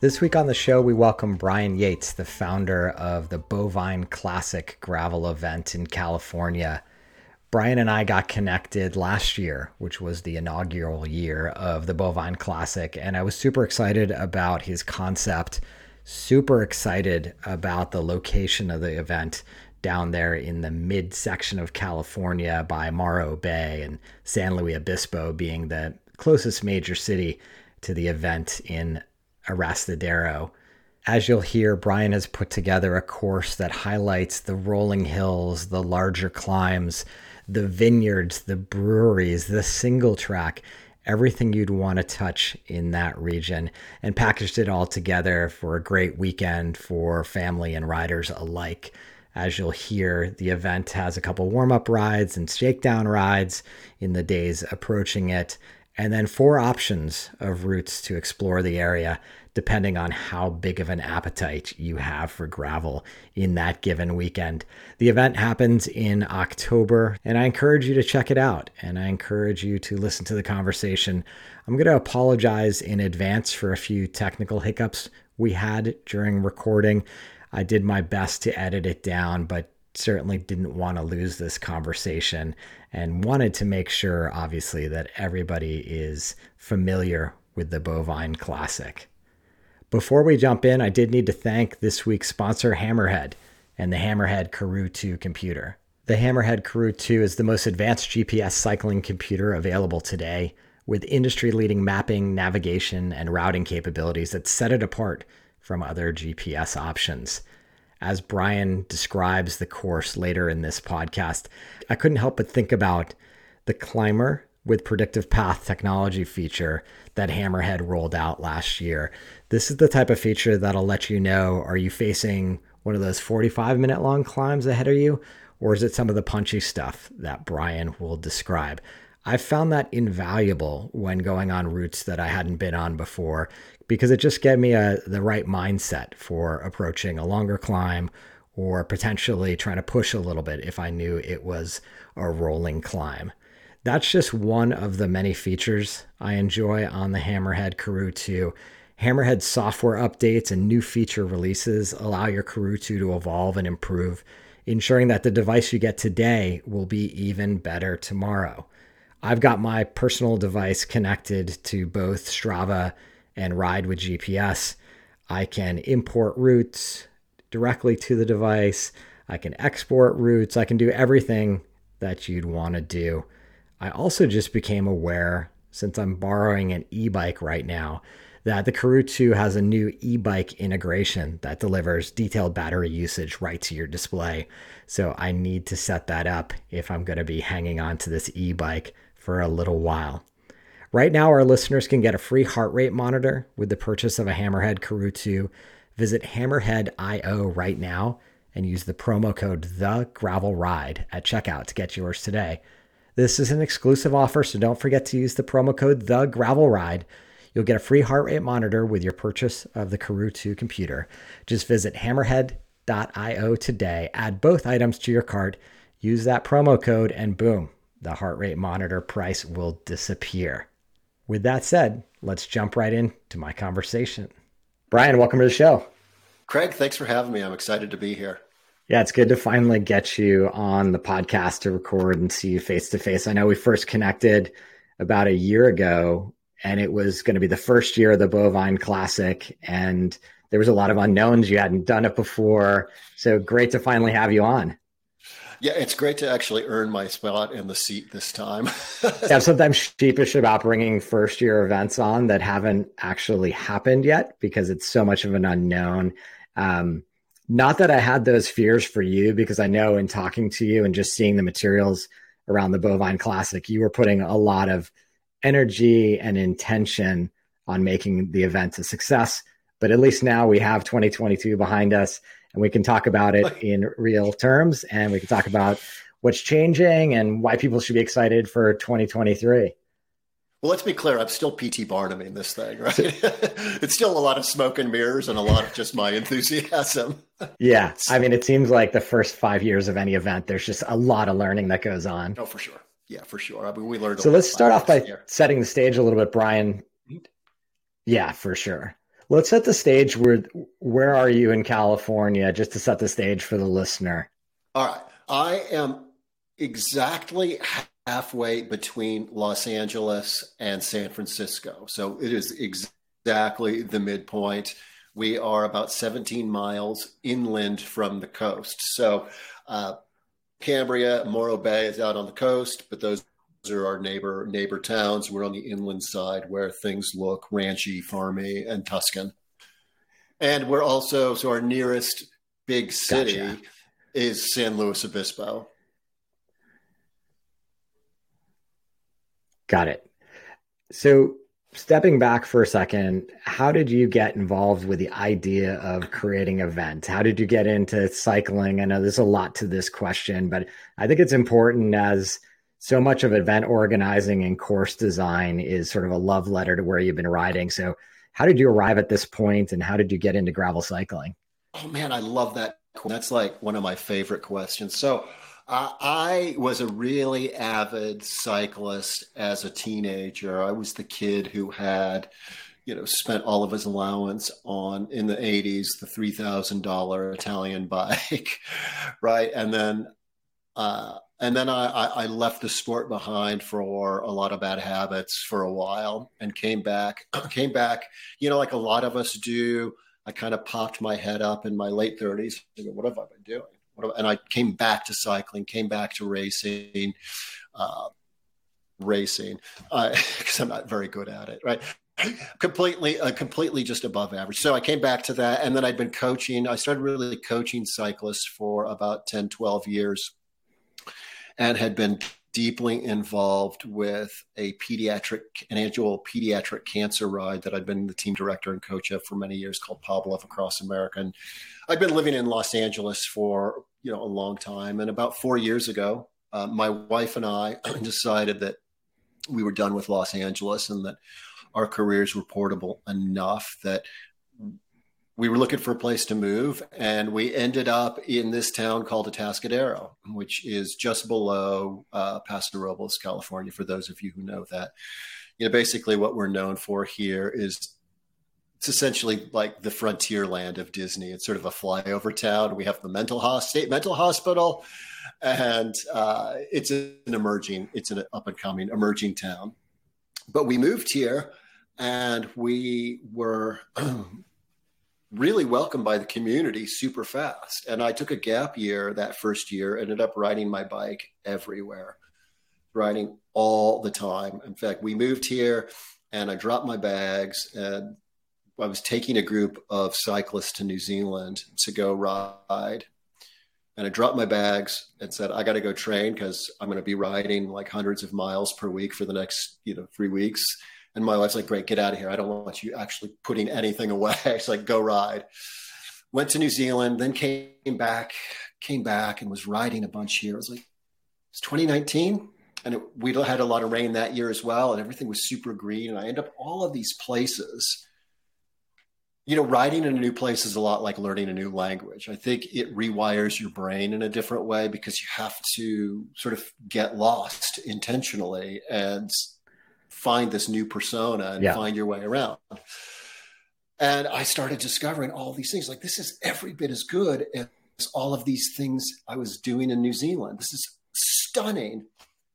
This week on the show, we welcome Brian Yates, the founder of the Bovine Classic gravel event in California. Brian and I got connected last year, which was the inaugural year of the Bovine Classic, and I was super excited about his concept, super excited about the location of the event down there in the mid section of California by Morro Bay and San Luis Obispo being the closest major city to the event in Arastadero. As you'll hear, Brian has put together a course that highlights the rolling hills, the larger climbs, the vineyards, the breweries, the single track, everything you'd want to touch in that region, and packaged it all together for a great weekend for family and riders alike. As you'll hear, the event has a couple warm up rides and shakedown rides in the days approaching it, and then four options of routes to explore the area depending on how big of an appetite you have for gravel in that given weekend. The event happens in October, and I encourage you to check it out and I encourage you to listen to the conversation. I'm going to apologize in advance for a few technical hiccups we had during recording. I did my best to edit it down, but certainly didn't want to lose this conversation and wanted to make sure, obviously, that everybody is familiar with the Bovine Classic. Before we jump in, I did need to thank this week's sponsor, Hammerhead, and the Hammerhead Karoo 2 computer. The Hammerhead Karoo 2 is the most advanced GPS cycling computer available today, with industry leading mapping, navigation, and routing capabilities that set it apart from other GPS options. As Brian describes the course later in this podcast, I couldn't help but think about the climber with predictive path technology feature that Hammerhead rolled out last year. This is the type of feature that'll let you know are you facing one of those 45 minute long climbs ahead of you, or is it some of the punchy stuff that Brian will describe? I've found that invaluable when going on routes that I hadn't been on before because it just gave me a, the right mindset for approaching a longer climb or potentially trying to push a little bit if I knew it was a rolling climb. That's just one of the many features I enjoy on the Hammerhead Karoo 2. Hammerhead software updates and new feature releases allow your Karoo 2 to evolve and improve, ensuring that the device you get today will be even better tomorrow. I've got my personal device connected to both Strava and Ride with GPS. I can import routes directly to the device. I can export routes. I can do everything that you'd want to do. I also just became aware, since I'm borrowing an e bike right now, that the Karoo 2 has a new e bike integration that delivers detailed battery usage right to your display. So I need to set that up if I'm going to be hanging on to this e bike for a little while. Right now, our listeners can get a free heart rate monitor with the purchase of a Hammerhead Karoo 2. Visit hammerhead.io right now and use the promo code The Gravel Ride at checkout to get yours today. This is an exclusive offer, so don't forget to use the promo code The Gravel Ride. You'll get a free heart rate monitor with your purchase of the Karoo 2 computer. Just visit hammerhead.io today, add both items to your cart, use that promo code, and boom, the heart rate monitor price will disappear. With that said, let's jump right into my conversation. Brian, welcome to the show. Craig, thanks for having me. I'm excited to be here. Yeah, it's good to finally get you on the podcast to record and see you face to face. I know we first connected about a year ago, and it was going to be the first year of the Bovine Classic, and there was a lot of unknowns. You hadn't done it before, so great to finally have you on. Yeah, it's great to actually earn my spot in the seat this time. yeah, I'm sometimes sheepish about bringing first year events on that haven't actually happened yet because it's so much of an unknown. Um, not that I had those fears for you, because I know in talking to you and just seeing the materials around the Bovine Classic, you were putting a lot of energy and intention on making the event a success. but at least now we have 2022 behind us and we can talk about it in real terms and we can talk about what's changing and why people should be excited for 2023. Well, let's be clear. I'm still PT Barnum in this thing, right? it's still a lot of smoke and mirrors and a lot of just my enthusiasm. yeah. I mean, it seems like the first five years of any event, there's just a lot of learning that goes on. Oh, for sure. Yeah, for sure. I mean, we learned. So let's start off by setting the stage a little bit, Brian. Mm-hmm. Yeah, for sure. Let's set the stage. Where where are you in California? Just to set the stage for the listener. All right, I am exactly halfway between Los Angeles and San Francisco. So it is exactly the midpoint. We are about 17 miles inland from the coast. So uh, Cambria, Morro Bay is out on the coast, but those are our neighbor neighbor towns. We're on the inland side where things look ranchy, farmy, and Tuscan. And we're also so our nearest big city gotcha. is San Luis Obispo. Got it. So, stepping back for a second, how did you get involved with the idea of creating events? How did you get into cycling? I know there's a lot to this question, but I think it's important as so much of event organizing and course design is sort of a love letter to where you've been riding. So, how did you arrive at this point and how did you get into gravel cycling? Oh man, I love that. That's like one of my favorite questions. So, uh, I was a really avid cyclist as a teenager. I was the kid who had, you know, spent all of his allowance on in the 80s the $3,000 Italian bike, right? And then, uh, and then I, I left the sport behind for a lot of bad habits for a while and came back, came back, you know, like a lot of us do. I kind of popped my head up in my late 30s. What have I been doing? and I came back to cycling, came back to racing, uh, racing because I'm not very good at it, right? completely, uh, completely just above average. So I came back to that, and then I'd been coaching. I started really coaching cyclists for about 10, 12 years, and had been deeply involved with a pediatric, an annual pediatric cancer ride that I'd been the team director and coach of for many years called Pablove Across America. And I'd been living in Los Angeles for, you know, a long time. And about four years ago, uh, my wife and I decided that we were done with Los Angeles and that our careers were portable enough that we were looking for a place to move, and we ended up in this town called Atascadero, which is just below uh, Paso Robles, California. For those of you who know that, you know, basically what we're known for here is it's essentially like the frontier land of Disney. It's sort of a flyover town. We have the mental state mental hospital, and uh, it's an emerging, it's an up and coming emerging town. But we moved here, and we were really welcomed by the community super fast. And I took a gap year that first year, ended up riding my bike everywhere, riding all the time. In fact, we moved here and I dropped my bags and I was taking a group of cyclists to New Zealand to go ride. And I dropped my bags and said, I got to go train because I'm going to be riding like hundreds of miles per week for the next, you know, three weeks. And my wife's like, great, get out of here. I don't want you actually putting anything away. It's like, go ride. Went to New Zealand, then came back, came back and was riding a bunch here. It was like, it's 2019. And it, we had a lot of rain that year as well. And everything was super green. And I end up all of these places. You know, riding in a new place is a lot like learning a new language. I think it rewires your brain in a different way because you have to sort of get lost intentionally and find this new persona and yeah. find your way around. And I started discovering all these things. Like this is every bit as good as all of these things I was doing in New Zealand. This is stunning.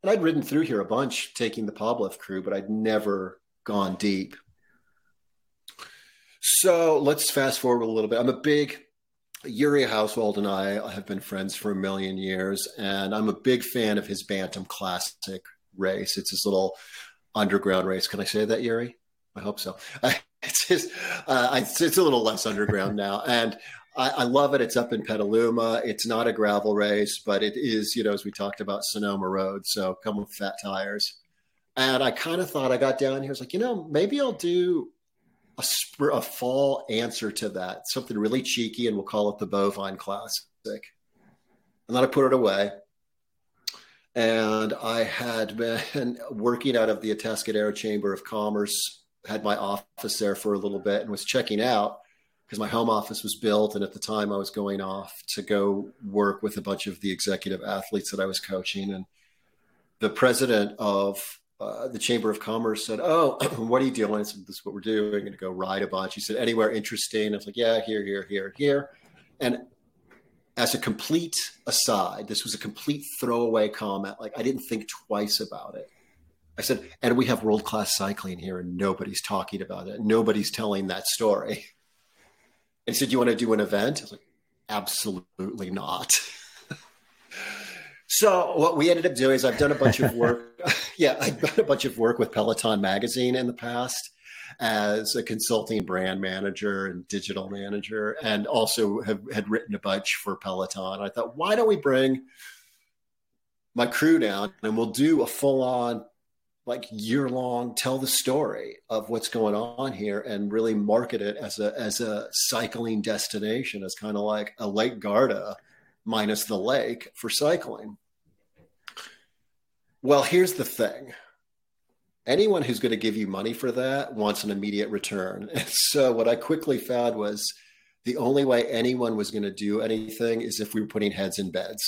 And I'd ridden through here a bunch taking the Pablove crew, but I'd never gone deep. So let's fast forward a little bit. I'm a big Yuri Hauswald and I have been friends for a million years, and I'm a big fan of his Bantam Classic race. It's his little underground race. Can I say that, Yuri? I hope so. it's just, uh, it's, it's a little less underground now, and I, I, love it. It's up in Petaluma. It's not a gravel race, but it is, you know, as we talked about Sonoma Road. So come with fat tires. And I kind of thought I got down here. I was like, you know, maybe I'll do a, sp- a fall answer to that, something really cheeky, and we'll call it the Bovine Classic. And then I put it away. And I had been working out of the Atascadero Chamber of Commerce, had my office there for a little bit, and was checking out because my home office was built. And at the time, I was going off to go work with a bunch of the executive athletes that I was coaching. And the president of uh, the Chamber of Commerce said, "Oh, what are you doing?" I said, "This is what we're doing. We're going to go ride a bunch." He said, "Anywhere interesting?" I was like, "Yeah, here, here, here, here." And as a complete aside, this was a complete throwaway comment. Like I didn't think twice about it. I said, "And we have world class cycling here, and nobody's talking about it. Nobody's telling that story." And he said, "You want to do an event?" I was like, "Absolutely not." So what we ended up doing is I've done a bunch of work. yeah, I've done a bunch of work with Peloton magazine in the past as a consulting brand manager and digital manager, and also have had written a bunch for Peloton. I thought, why don't we bring my crew down and we'll do a full on like year long tell the story of what's going on here and really market it as a as a cycling destination as kind of like a lake garda minus the lake for cycling well, here's the thing anyone who's going to give you money for that wants an immediate return. And so, what I quickly found was the only way anyone was going to do anything is if we were putting heads in beds.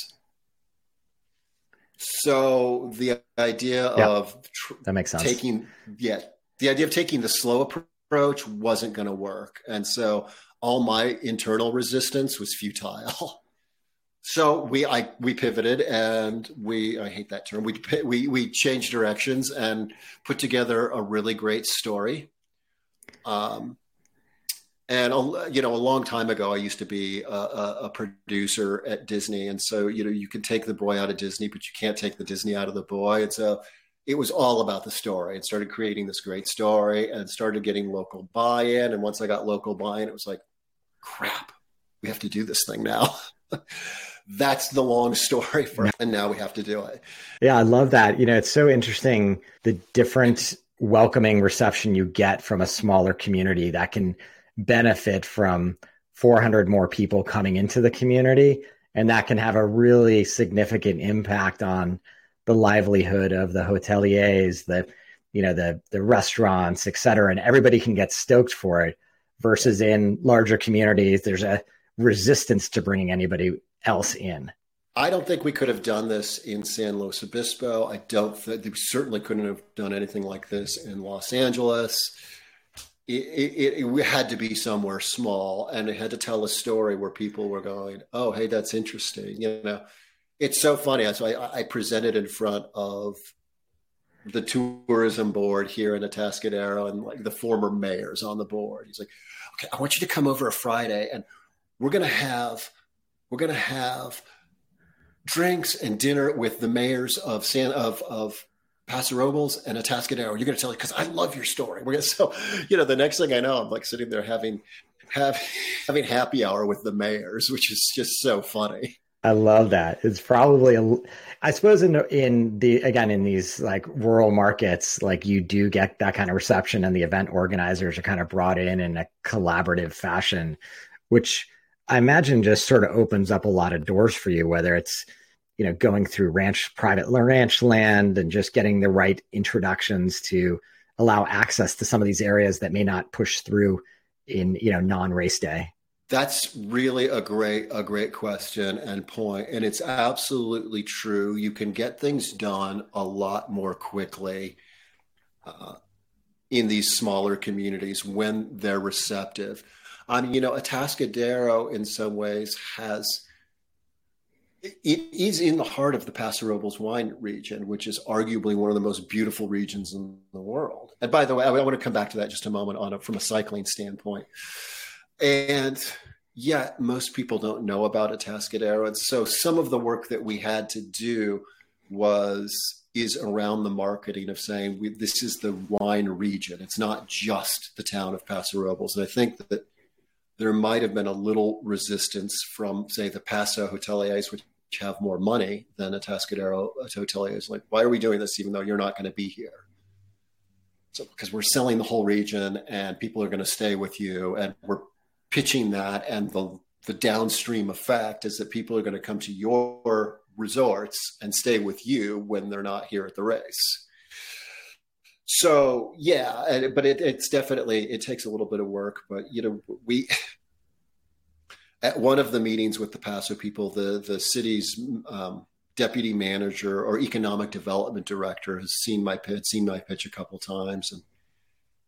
So, the idea of tr- that makes sense. Taking, yeah, the idea of taking the slow approach wasn't going to work. And so, all my internal resistance was futile. So we I we pivoted and we I hate that term we we we changed directions and put together a really great story. Um, and you know a long time ago I used to be a, a, a, producer at Disney, and so you know you can take the boy out of Disney, but you can't take the Disney out of the boy. And so it was all about the story, and started creating this great story, and started getting local buy-in. And once I got local buy-in, it was like, crap, we have to do this thing now. that's the long story for and now we have to do it. Yeah i love that. You know it's so interesting the different welcoming reception you get from a smaller community that can benefit from 400 more people coming into the community and that can have a really significant impact on the livelihood of the hoteliers the you know the the restaurants et cetera and everybody can get stoked for it versus in larger communities there's a resistance to bringing anybody else in. I don't think we could have done this in San Luis Obispo. I don't think we certainly couldn't have done anything like this in Los Angeles. It, it, it, had to be somewhere small and it had to tell a story where people were going, Oh, hey, that's interesting. You know, it's so funny. So I, I presented in front of the tourism board here in Atascadero and like the former mayors on the board. He's like, okay, I want you to come over a Friday and we're going to have we're going to have drinks and dinner with the mayors of San of of Paso Robles and Atascadero. You're going to tell it because I love your story. We're going to so you know the next thing I know, I'm like sitting there having have having happy hour with the mayors, which is just so funny. I love that. It's probably a, I suppose in in the again in these like rural markets, like you do get that kind of reception, and the event organizers are kind of brought in in a collaborative fashion, which I imagine just sort of opens up a lot of doors for you, whether it's you know going through ranch private ranch land and just getting the right introductions to allow access to some of these areas that may not push through in you know non race day. That's really a great a great question and point, and it's absolutely true. You can get things done a lot more quickly. Uh, in these smaller communities when they're receptive um, you know, Atascadero in some ways has it is in the heart of the Paso Robles wine region, which is arguably one of the most beautiful regions in the world. And by the way, I, I want to come back to that just a moment on it from a cycling standpoint. And yet, most people don't know about Atascadero, and so some of the work that we had to do was is around the marketing of saying we, this is the wine region. It's not just the town of Paso Robles, and I think that there might have been a little resistance from, say, the Paso hoteliers, which have more money than Atascadero hoteliers. Like, why are we doing this even though you're not going to be here? So because we're selling the whole region and people are going to stay with you and we're pitching that and the the downstream effect is that people are going to come to your resorts and stay with you when they're not here at the race. So yeah, but it, it's definitely it takes a little bit of work. But you know, we at one of the meetings with the Paso people, the the city's um, deputy manager or economic development director has seen my pitch, seen my pitch a couple times, and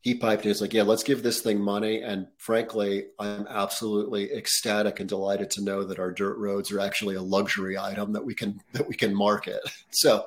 he piped in. It's like, yeah, let's give this thing money. And frankly, I'm absolutely ecstatic and delighted to know that our dirt roads are actually a luxury item that we can that we can market. So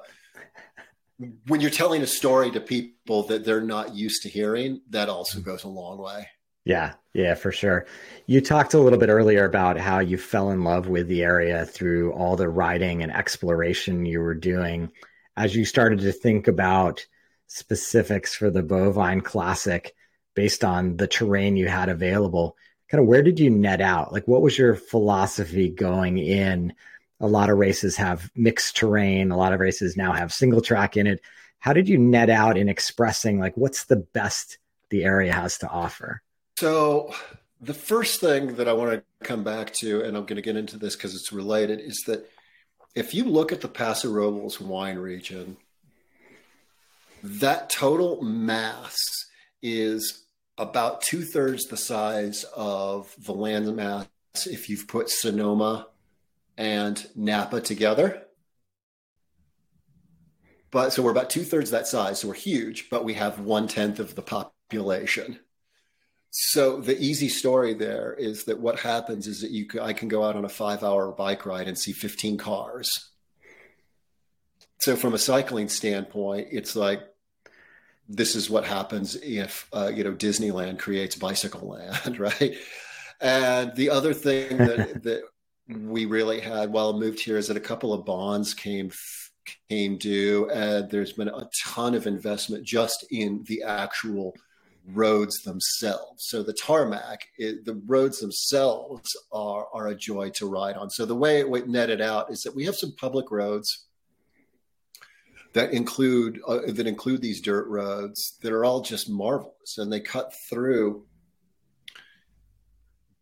when you're telling a story to people that they're not used to hearing, that also mm-hmm. goes a long way. Yeah, yeah, for sure. You talked a little bit earlier about how you fell in love with the area through all the riding and exploration you were doing. As you started to think about specifics for the Bovine Classic based on the terrain you had available, kind of where did you net out? Like, what was your philosophy going in? A lot of races have mixed terrain, a lot of races now have single track in it. How did you net out in expressing, like, what's the best the area has to offer? So, the first thing that I want to come back to, and I'm going to get into this because it's related, is that if you look at the Paso Robles wine region, that total mass is about two thirds the size of the land mass if you've put Sonoma and Napa together. But so we're about two thirds that size, so we're huge, but we have one tenth of the population. So the easy story there is that what happens is that you I can go out on a five hour bike ride and see 15 cars. So from a cycling standpoint, it's like this is what happens if uh, you know Disneyland creates Bicycle Land, right? And the other thing that that we really had while I moved here is that a couple of bonds came came due, and there's been a ton of investment just in the actual roads themselves. So the tarmac, it, the roads themselves are, are a joy to ride on. So the way it netted out is that we have some public roads that include uh, that include these dirt roads that are all just marvelous, and they cut through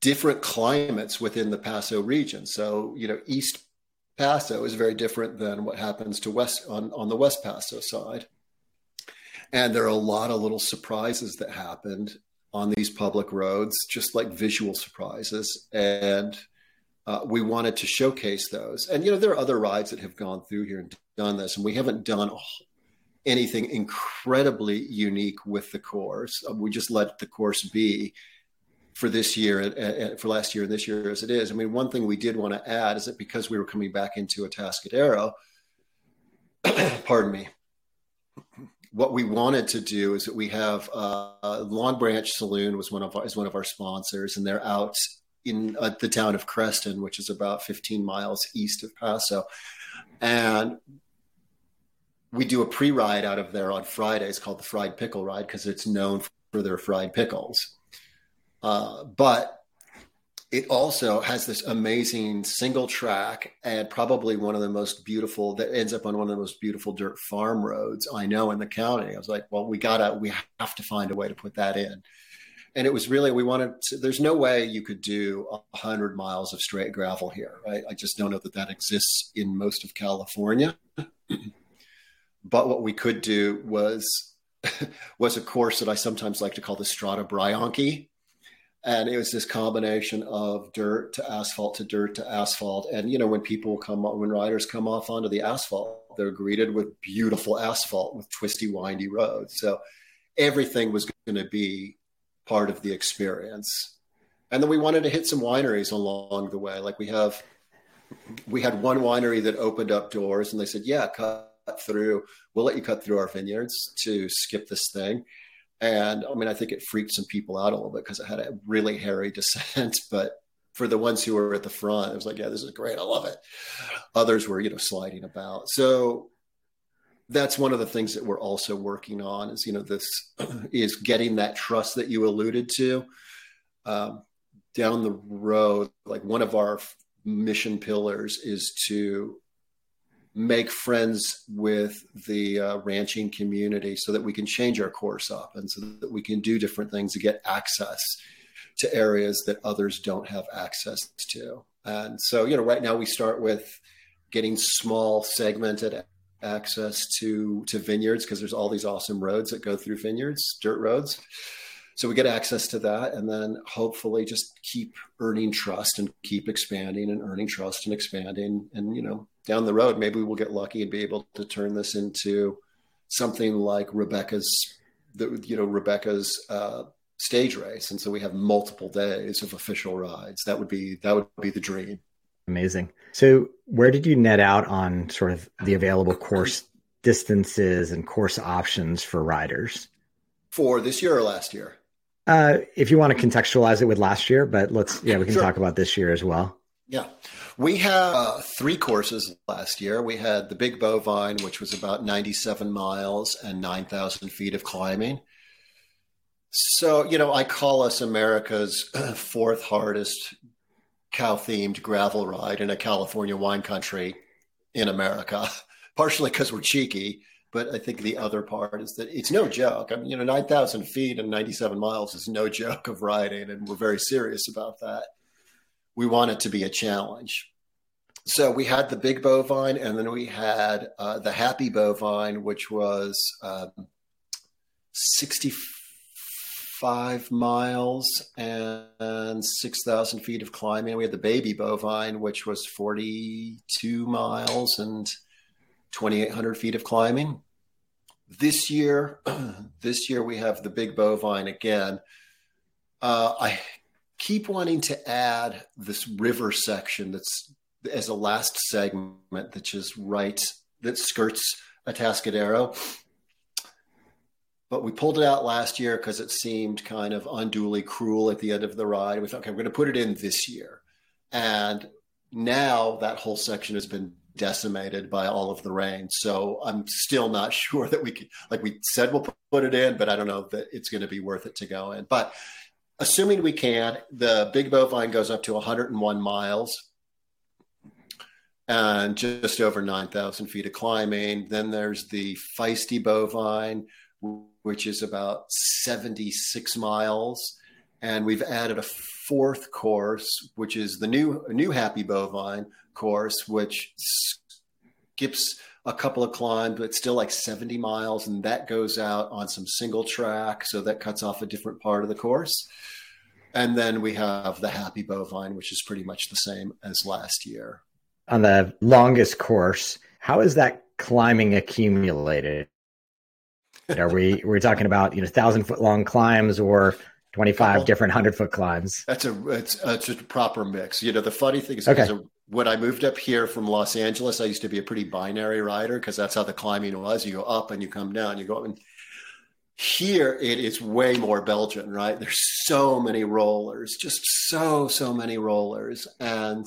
different climates within the Paso region. So you know, East Paso is very different than what happens to West on, on the West Paso side. And there are a lot of little surprises that happened on these public roads, just like visual surprises. And uh, we wanted to showcase those. And, you know, there are other rides that have gone through here and done this, and we haven't done anything incredibly unique with the course. Um, we just let the course be for this year and for last year and this year as it is. I mean, one thing we did want to add is that because we were coming back into Atascadero, pardon me, what we wanted to do is that we have uh, Long Branch Saloon was one of our, is one of our sponsors, and they're out in uh, the town of Creston, which is about 15 miles east of Paso, and we do a pre-ride out of there on Fridays called the Fried Pickle Ride because it's known for their fried pickles. Uh, but it also has this amazing single track and probably one of the most beautiful that ends up on one of the most beautiful dirt farm roads I know in the county. I was like, well, we gotta, we have to find a way to put that in. And it was really, we wanted to, there's no way you could do a hundred miles of straight gravel here, right? I just don't know that that exists in most of California. but what we could do was, was a course that I sometimes like to call the Strada Bianchi and it was this combination of dirt to asphalt to dirt to asphalt. And you know when people come when riders come off onto the asphalt they're greeted with beautiful asphalt with twisty windy roads. So everything was going to be part of the experience. And then we wanted to hit some wineries along the way. Like we have we had one winery that opened up doors and they said yeah cut through. We'll let you cut through our vineyards to skip this thing and I mean, I think it freaked some people out a little bit because it had a really hairy descent. But for the ones who were at the front, it was like, yeah, this is great. I love it. Others were, you know, sliding about. So that's one of the things that we're also working on is, you know, this is getting that trust that you alluded to um, down the road. Like one of our mission pillars is to make friends with the uh, ranching community so that we can change our course up and so that we can do different things to get access to areas that others don't have access to. And so, you know, right now we start with getting small segmented access to to vineyards because there's all these awesome roads that go through vineyards, dirt roads. So we get access to that and then hopefully just keep earning trust and keep expanding and earning trust and expanding and you know, down the road maybe we'll get lucky and be able to turn this into something like Rebecca's the you know Rebecca's uh, stage race. And so we have multiple days of official rides. That would be that would be the dream. Amazing. So where did you net out on sort of the available course distances and course options for riders? For this year or last year? Uh, if you want to contextualize it with last year but let's yeah we can sure. talk about this year as well yeah we had uh, three courses last year we had the big bovine which was about 97 miles and 9000 feet of climbing so, you know, I call us America's fourth hardest cow themed gravel ride in a California wine country in America, partially because we're cheeky. But I think the other part is that it's no joke. I mean, you know, 9,000 feet and 97 miles is no joke of riding, and we're very serious about that. We want it to be a challenge. So we had the big bovine, and then we had uh, the happy bovine, which was um, 64 five miles and 6,000 feet of climbing. We had the baby bovine, which was 42 miles and 2,800 feet of climbing. This year, this year we have the big bovine again. Uh, I keep wanting to add this river section that's as a last segment that's just right that skirts Atascadero but we pulled it out last year because it seemed kind of unduly cruel at the end of the ride. We thought, okay, we're going to put it in this year. And now that whole section has been decimated by all of the rain. So I'm still not sure that we could, like we said, we'll put it in, but I don't know that it's going to be worth it to go in. But assuming we can, the big bovine goes up to 101 miles and just over 9,000 feet of climbing. Then there's the feisty bovine, which is about 76 miles. And we've added a fourth course, which is the new new Happy Bovine course, which skips a couple of climbs, but still like 70 miles. And that goes out on some single track. So that cuts off a different part of the course. And then we have the Happy Bovine, which is pretty much the same as last year. On the longest course, how is that climbing accumulated? Are we we're talking about you know thousand foot long climbs or 25 different 100 foot climbs that's a it's, uh, it's a proper mix you know the funny thing is okay. When i moved up here from los angeles i used to be a pretty binary rider because that's how the climbing was you go up and you come down you go up and here it is way more belgian right there's so many rollers just so so many rollers and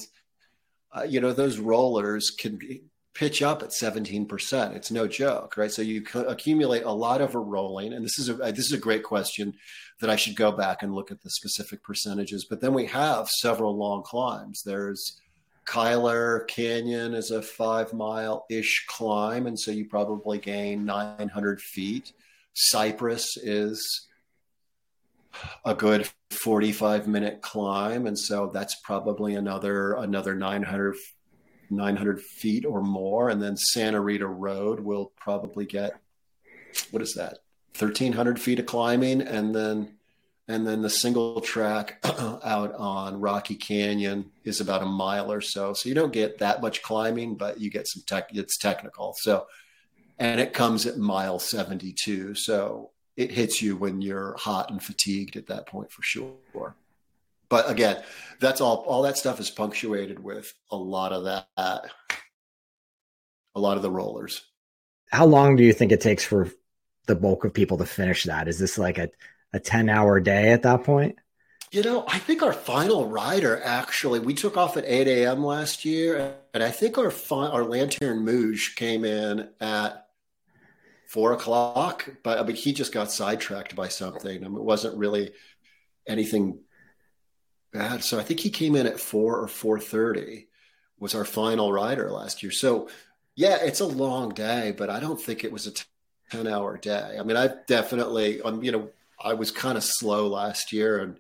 uh, you know those rollers can be pitch up at 17%. It's no joke, right? So you accumulate a lot of a rolling. And this is a, this is a great question that I should go back and look at the specific percentages. But then we have several long climbs. There's Kiler Canyon is a five mile ish climb. And so you probably gain 900 feet. Cypress is a good 45 minute climb and so that's probably another another 900 900 feet or more. And then Santa Rita Road will probably get, what is that? 1300 feet of climbing. And then, and then the single track out on Rocky Canyon is about a mile or so. So you don't get that much climbing, but you get some tech, it's technical. So, and it comes at mile 72. So it hits you when you're hot and fatigued at that point for sure. But again, that's all. All that stuff is punctuated with a lot of that, a lot of the rollers. How long do you think it takes for the bulk of people to finish that? Is this like a a ten hour day at that point? You know, I think our final rider actually we took off at eight a.m. last year, and I think our fi- our lantern rouge came in at four o'clock. But I mean, he just got sidetracked by something. I mean, it wasn't really anything bad. So I think he came in at four or four thirty was our final rider last year. So Yeah, it's a long day, but I don't think it was a 10 hour day. I mean, I definitely, um, you know, I was kind of slow last year and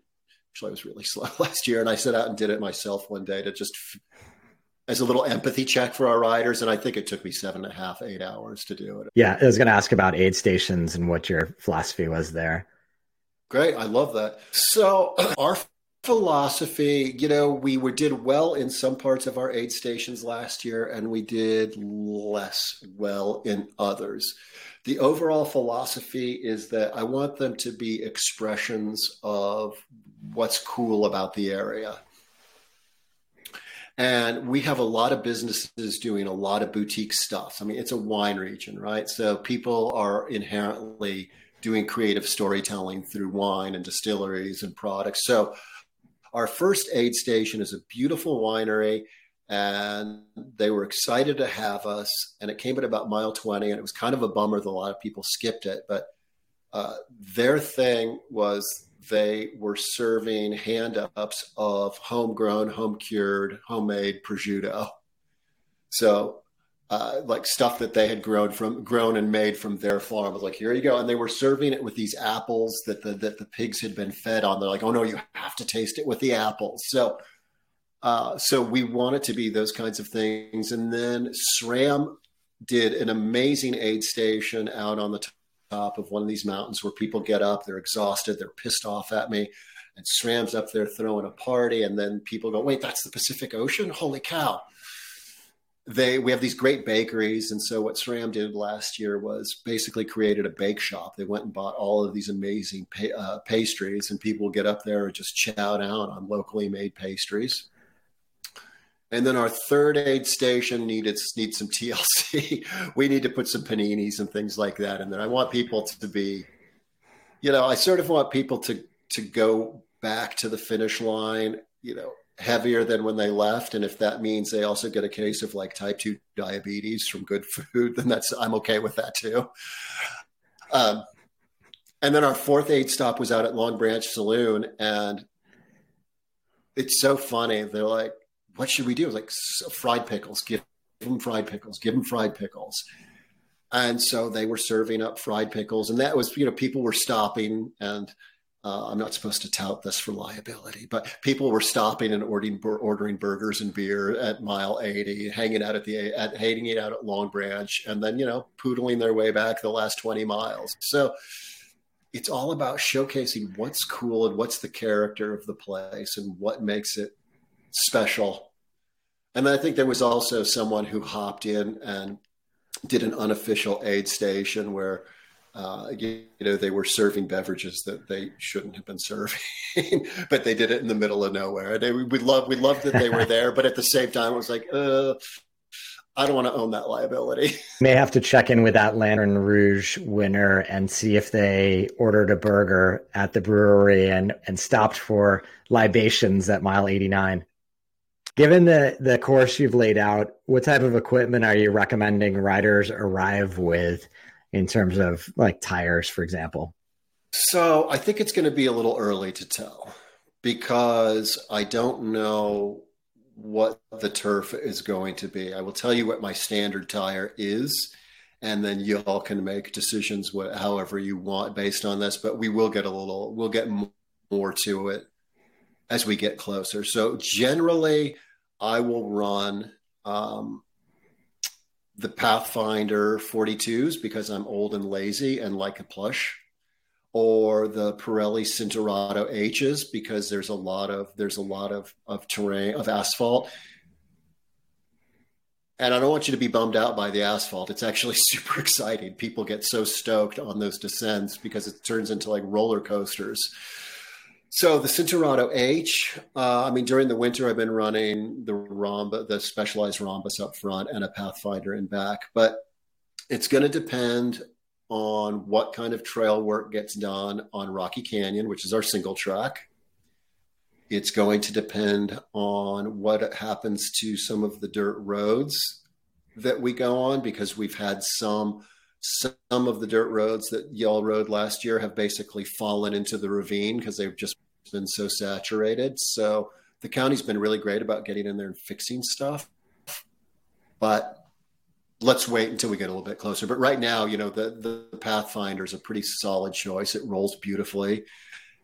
actually I was really slow last year. And I set out and did it myself one day to just as a little empathy check for our riders. And I think it took me seven and a half, eight hours to do it. Yeah. I was going to ask about aid stations and what your philosophy was there. Great. I love that. So our philosophy, you know, we were, did well in some parts of our aid stations last year, and we did less well in others. The overall philosophy is that I want them to be expressions of what's cool about the area. And we have a lot of businesses doing a lot of boutique stuff. I mean, it's a wine region, right? So people are inherently doing creative storytelling through wine and distilleries and products. So our first aid station is a beautiful winery, and they were excited to have us. And it came at about mile 20, and it was kind of a bummer that a lot of people skipped it. But uh, their thing was they were serving hand ups of homegrown, home cured, homemade prosciutto. So uh, like stuff that they had grown from grown and made from their farm. I was like, here you go. And they were serving it with these apples that the that the pigs had been fed on. They're like, oh no, you have to taste it with the apples. So uh, so we want it to be those kinds of things. And then SRAM did an amazing aid station out on the top of one of these mountains where people get up, they're exhausted, they're pissed off at me. And SRAM's up there throwing a party, and then people go, wait, that's the Pacific Ocean? Holy cow they we have these great bakeries and so what SRAM did last year was basically created a bake shop they went and bought all of these amazing pa- uh, pastries and people get up there and just chow down on locally made pastries and then our third aid station needed needs some TLC. we need to put some paninis and things like that And then I want people to be, you know, I sort of want people to to go back to the finish line, you know, heavier than when they left. And if that means they also get a case of like type 2 diabetes from good food then that's i'm okay with that too. Um, and then our fourth aid stop was out at long branch saloon. And it's so funny. They're like what should we do? Like fried pickles. Give them fried pickles. Give them fried pickles. And so they were serving up fried pickles. And that was you know people were stopping and uh, I'm not supposed to tout this for liability, but people were stopping and ordering ordering burgers and beer at mile 80, hanging out at the at hanging it out at Long Branch, and then you know poodling their way back the last 20 miles. So it's all about showcasing what's cool and what's the character of the place and what makes it special. And I think there was also someone who hopped in and did an unofficial aid station where uh, you, know, they were serving beverages that they shouldn't have been serving, but they did it in the middle of nowhere. And we love, we loved that they were there, but at the same time, it was like, uh, I don't want to own that liability. May have to check in with that Lantern Rouge winner and see if they ordered a burger at the brewery and and stopped for libations at mile 89. Given the the course you've laid out, what type of equipment are you recommending riders arrive with? in terms of like tires, for example? So I think it's going to be a little early to tell because I don't know what the turf is going to be. I will tell you what my standard tire is, and then y'all can make decisions however you want based on this. But we will get a little, we'll get more to it as we get closer. So generally, I will run um, the Pathfinder 42s because I'm old and lazy and like a plush, or the Pirelli Cinturato H's because there's a lot of there's a lot of of terrain of asphalt. And I don't want you to be bummed out by the asphalt. It's actually super exciting. People get so stoked on those descents because it turns into like roller coasters. So the Cinturato H, uh, I mean, during the winter, I've been running the Rhombus, the specialized Rhombus up front and a Pathfinder in back, but it's going to depend on what kind of trail work gets done on Rocky Canyon, which is our single track. It's going to depend on what happens to some of the dirt roads that we go on because we've had some some of the dirt roads that y'all rode last year have basically fallen into the ravine because they've just been so saturated. So the county's been really great about getting in there and fixing stuff. But let's wait until we get a little bit closer. But right now, you know, the the Pathfinder is a pretty solid choice. It rolls beautifully.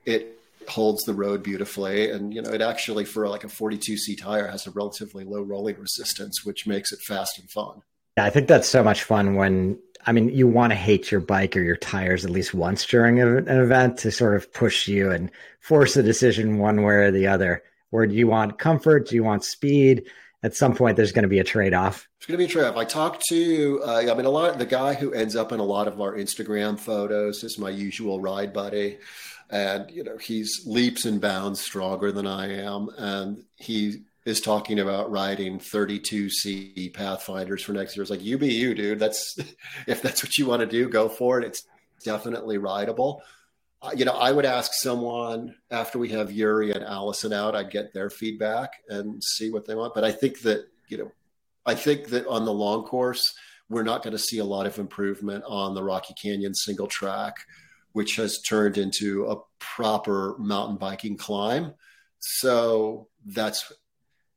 It holds the road beautifully and you know it actually for like a 42c tire has a relatively low rolling resistance which makes it fast and fun yeah i think that's so much fun when i mean you want to hate your bike or your tires at least once during an event to sort of push you and force a decision one way or the other. Where do you want comfort? Do you want speed? At some point there's going to be a trade-off. It's going to be a trade-off. I talked to uh, i mean a lot of the guy who ends up in a lot of our instagram photos is my usual ride buddy. And you know he's leaps and bounds stronger than i am. And he is talking about riding 32c pathfinders for next year it's like you be you dude that's if that's what you want to do go for it it's definitely rideable uh, you know, I would ask someone after we have Yuri and Allison out, I'd get their feedback and see what they want. But I think that, you know, I think that on the long course, we're not going to see a lot of improvement on the Rocky Canyon single track, which has turned into a proper mountain biking climb. So that's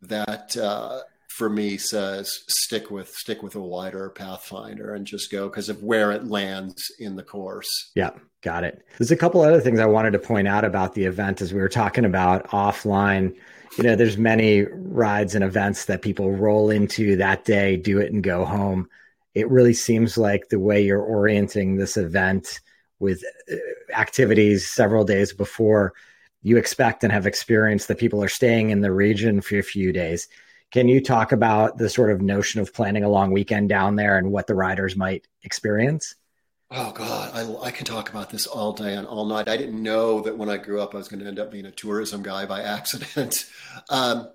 that uh, for me says stick with stick with a wider pathfinder and just go because of where it lands in the course. Yeah, got it. There's a couple other things I wanted to point out about the event as we were talking about offline. You know, there's many rides and events that people roll into that day, do it and go home. It really seems like the way you're orienting this event with uh, activities several days before you expect and have experienced that people are staying in the region for a few days can you talk about the sort of notion of planning a long weekend down there and what the riders might experience? Oh God, I, I can talk about this all day and all night. I didn't know that when I grew up, I was going to end up being a tourism guy by accident. Um,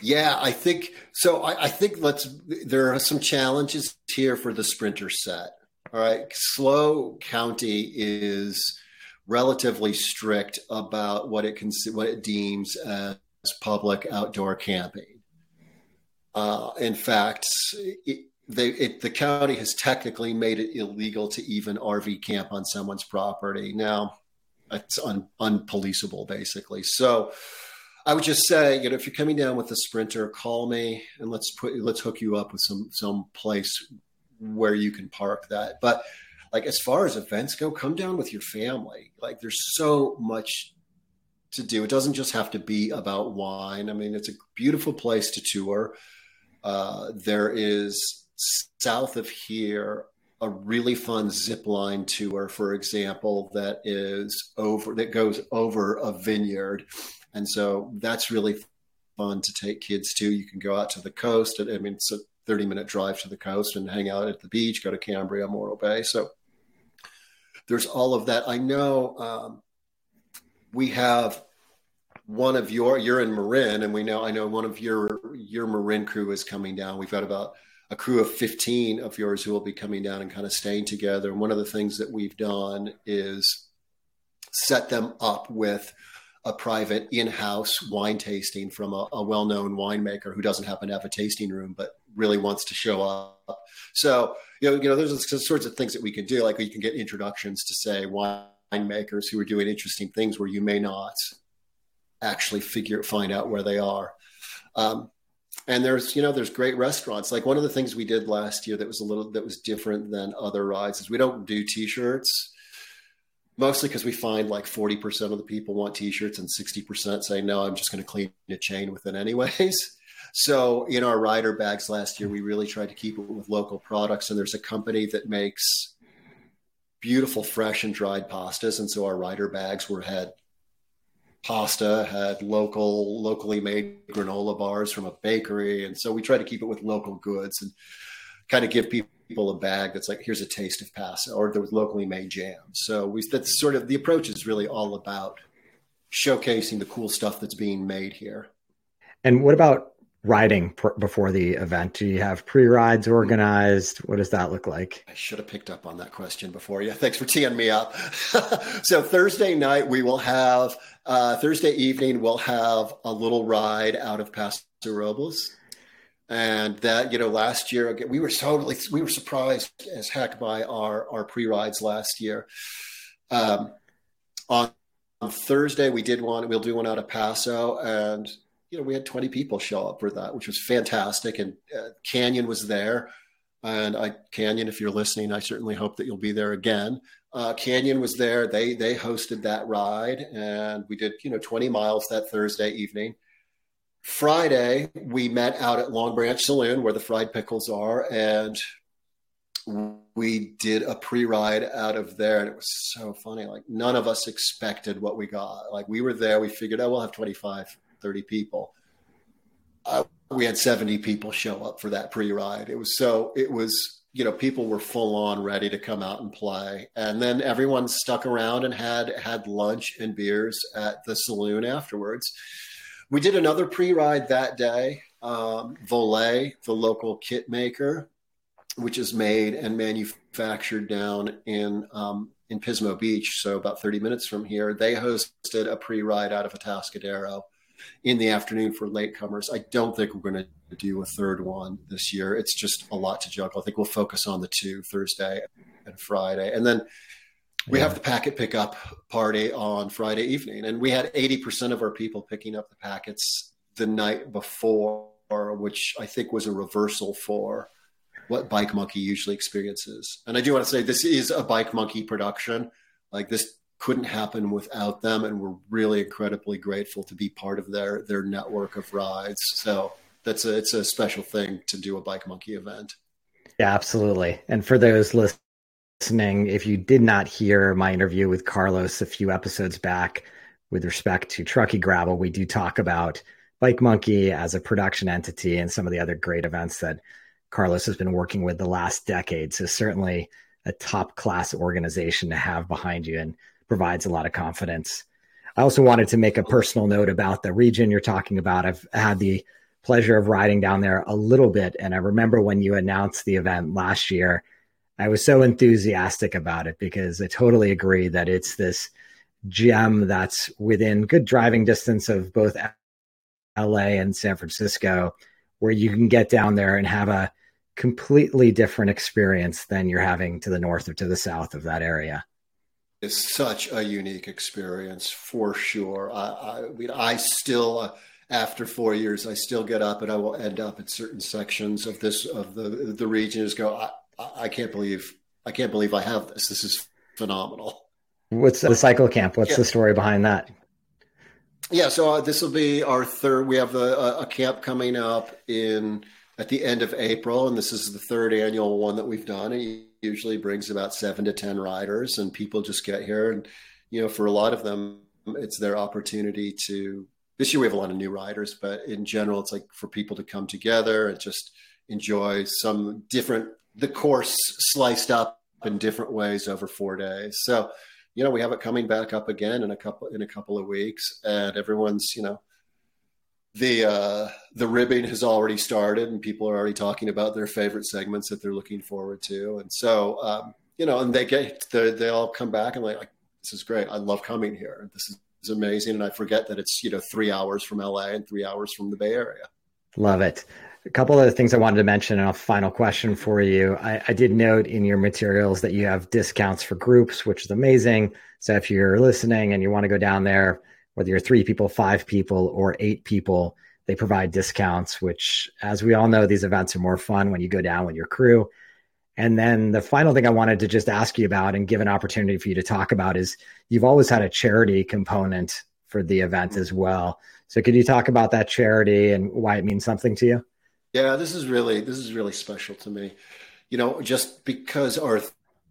yeah, I think so. I, I, think let's. There are some challenges here for the sprinter set. All right, SLO County is relatively strict about what it can what it deems as public outdoor camping. Uh, in fact, it, they, it, the county has technically made it illegal to even RV camp on someone's property. Now, it's un, unpoliceable, basically. So, I would just say, you know, if you're coming down with a sprinter, call me and let's put let's hook you up with some some place where you can park that. But like as far as events go, come down with your family. Like there's so much to do. It doesn't just have to be about wine. I mean, it's a beautiful place to tour. Uh, there is south of here a really fun zip line tour, for example, that is over that goes over a vineyard, and so that's really fun to take kids to. You can go out to the coast. I mean, it's a 30 minute drive to the coast and hang out at the beach. Go to Cambria, Morro Bay. So there's all of that. I know. Um, we have one of your you're in Marin, and we know I know one of your your Marin crew is coming down. We've got about a crew of 15 of yours who will be coming down and kind of staying together. And one of the things that we've done is set them up with a private in-house wine tasting from a, a, well-known winemaker who doesn't happen to have a tasting room but really wants to show up. So you know, you know, there's the sorts of things that we can do. Like you can get introductions to say winemakers who are doing interesting things where you may not actually figure find out where they are. Um, and there's you know there's great restaurants. Like one of the things we did last year that was a little that was different than other rides is we don't do t-shirts. Mostly because we find like 40% of the people want t-shirts and 60% say, no, I'm just going to clean a chain with it anyways. So in our rider bags last year, we really tried to keep it with local products. And there's a company that makes beautiful fresh and dried pastas. And so our rider bags were had pasta, had local, locally made granola bars from a bakery. And so we try to keep it with local goods and kind of give people a bag that's like, here's a taste of pasta or there was locally made jam. So we, that's sort of the approach is really all about showcasing the cool stuff that's being made here. And what about riding pr- before the event? Do you have pre rides organized? What does that look like? I should have picked up on that question before. Yeah, thanks for teeing me up. so Thursday night we will have uh, Thursday evening we'll have a little ride out of Paso Robles. And that, you know, last year we were totally we were surprised as heck by our our pre rides last year. Um, on, on Thursday we did one. We'll do one out of Paso, and you know, we had 20 people show up for that, which was fantastic. And uh, Canyon was there. And I, Canyon, if you're listening, I certainly hope that you'll be there again. Uh, Canyon was there. They they hosted that ride, and we did you know 20 miles that Thursday evening. Friday, we met out at Long Branch Saloon where the fried pickles are, and we did a pre-ride out of there and it was so funny like none of us expected what we got like we were there we figured oh we'll have 25 30 people. Uh, we had 70 people show up for that pre-ride. It was so it was you know people were full on ready to come out and play. And then everyone stuck around and had had lunch and beers at the saloon afterwards. We did another pre-ride that day um, Voler, the local kit maker which is made and manufactured down in um, in Pismo Beach, so about 30 minutes from here. They hosted a pre-ride out of Atascadero in the afternoon for latecomers. I don't think we're going to do a third one this year. It's just a lot to juggle. I think we'll focus on the two Thursday and Friday, and then we yeah. have the packet pickup party on Friday evening, and we had 80% of our people picking up the packets the night before, which I think was a reversal for what Bike Monkey usually experiences. And I do want to say this is a Bike Monkey production. Like this couldn't happen without them, and we're really incredibly grateful to be part of their their network of rides. So that's a it's a special thing to do a Bike Monkey event. Yeah, absolutely. And for those listening, if you did not hear my interview with Carlos a few episodes back with respect to Truckee Gravel, we do talk about Bike Monkey as a production entity and some of the other great events that Carlos has been working with the last decade. So certainly a top class organization to have behind you and provides a lot of confidence. I also wanted to make a personal note about the region you're talking about. I've had the pleasure of riding down there a little bit. And I remember when you announced the event last year, I was so enthusiastic about it because I totally agree that it's this gem that's within good driving distance of both LA and San Francisco, where you can get down there and have a completely different experience than you're having to the north or to the south of that area. It's such a unique experience for sure. I, I, mean, I still, uh, after four years, I still get up and I will end up at certain sections of this of the the region. Just go, I, I can't believe, I can't believe I have this. This is phenomenal. What's the cycle camp? What's yeah. the story behind that? Yeah, so uh, this will be our third. We have a, a camp coming up in at the end of April, and this is the third annual one that we've done. It usually brings about seven to ten riders, and people just get here, and you know, for a lot of them, it's their opportunity to. This year we have a lot of new riders, but in general, it's like for people to come together and just enjoy some different the course sliced up in different ways over four days. So, you know, we have it coming back up again in a couple in a couple of weeks, and everyone's you know the uh, the ribbing has already started, and people are already talking about their favorite segments that they're looking forward to. And so, um, you know, and they get they all come back and like, this is great. I love coming here. This is, is amazing. And I forget that it's you know three hours from LA and three hours from the Bay Area. Love it. A couple of the things I wanted to mention, and a final question for you. I, I, did note in your materials that you have discounts for groups, which is amazing. So if you're listening and you want to go down there, whether you're three people, five people, or eight people, they provide discounts, which, as we all know, these events are more fun when you go down with your crew. And then the final thing I wanted to just ask you about and give an opportunity for you to talk about is you've always had a charity component for the event as well. So could you talk about that charity and why it means something to you? Yeah, this is really this is really special to me. You know, just because our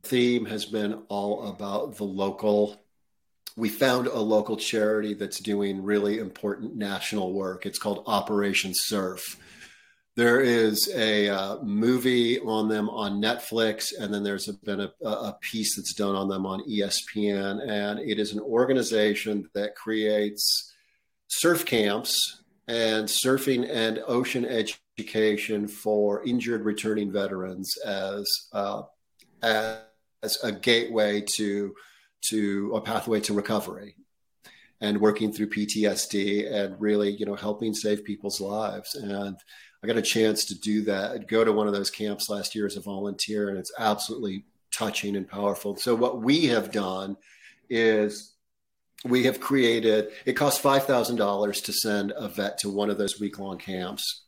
theme has been all about the local we found a local charity that's doing really important national work. It's called Operation Surf. There is a uh, movie on them on Netflix, and then there's been a, a piece that's done on them on ESPN. And it is an organization that creates surf camps and surfing and ocean education for injured returning veterans as uh, as a gateway to to a pathway to recovery and working through PTSD and really, you know, helping save people's lives. And I got a chance to do that. I'd go to one of those camps last year as a volunteer, and it's absolutely touching and powerful. So what we have done is we have created. It costs five thousand dollars to send a vet to one of those week long camps.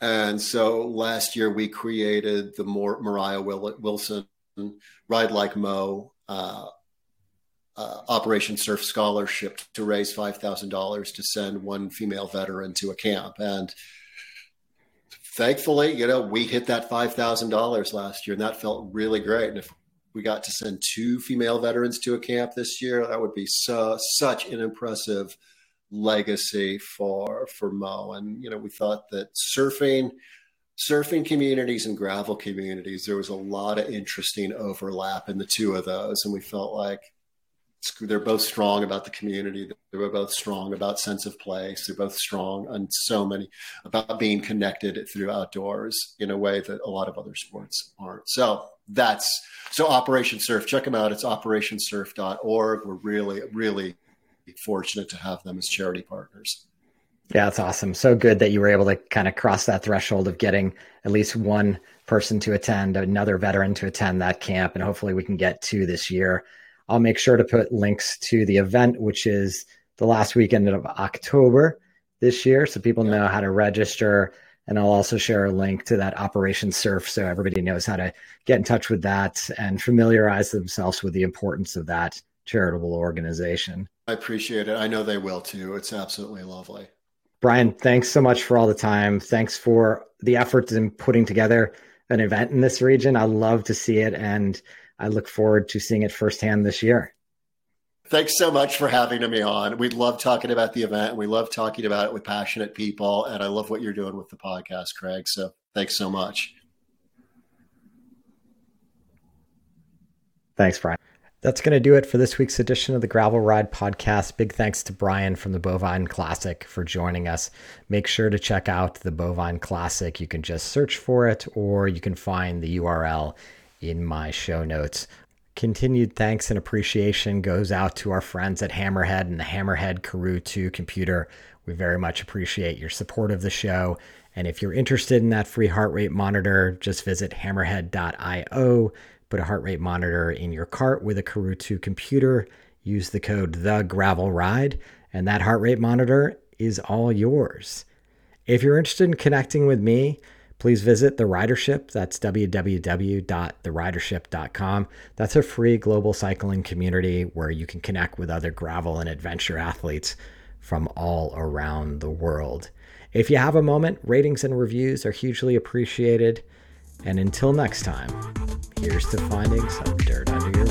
And so last year we created the Moriah Wilson Ride Like Mo uh, uh, Operation Surf Scholarship to raise $5,000 to send one female veteran to a camp. And thankfully, you know, we hit that $5,000 last year and that felt really great. And if we got to send two female veterans to a camp this year, that would be so, such an impressive legacy for, for Mo. And, you know, we thought that surfing, surfing communities and gravel communities, there was a lot of interesting overlap in the two of those. And we felt like, they're both strong about the community. They were both strong about sense of place. They're both strong on so many about being connected through outdoors in a way that a lot of other sports aren't. So that's so Operation Surf. Check them out. It's operationsurf.org. We're really, really fortunate to have them as charity partners. Yeah, that's awesome. So good that you were able to kind of cross that threshold of getting at least one person to attend, another veteran to attend that camp, and hopefully we can get two this year. I'll make sure to put links to the event, which is the last weekend of October this year, so people know how to register. And I'll also share a link to that Operation Surf so everybody knows how to get in touch with that and familiarize themselves with the importance of that charitable organization. I appreciate it. I know they will too. It's absolutely lovely. Brian, thanks so much for all the time. Thanks for the efforts in putting together an event in this region. I love to see it. And I look forward to seeing it firsthand this year. Thanks so much for having me on. We love talking about the event. We love talking about it with passionate people. And I love what you're doing with the podcast, Craig. So thanks so much. Thanks, Brian. That's going to do it for this week's edition of the Gravel Ride Podcast. Big thanks to Brian from the Bovine Classic for joining us. Make sure to check out the Bovine Classic. You can just search for it or you can find the URL in my show notes. Continued thanks and appreciation goes out to our friends at Hammerhead and the Hammerhead Karoo 2 computer. We very much appreciate your support of the show. And if you're interested in that free heart rate monitor, just visit hammerhead.io, put a heart rate monitor in your cart with a Karoo 2 computer, use the code the gravel ride, and that heart rate monitor is all yours. If you're interested in connecting with me, please visit the ridership. That's www.theridership.com. That's a free global cycling community where you can connect with other gravel and adventure athletes from all around the world. If you have a moment, ratings and reviews are hugely appreciated. And until next time, here's to finding some dirt under your.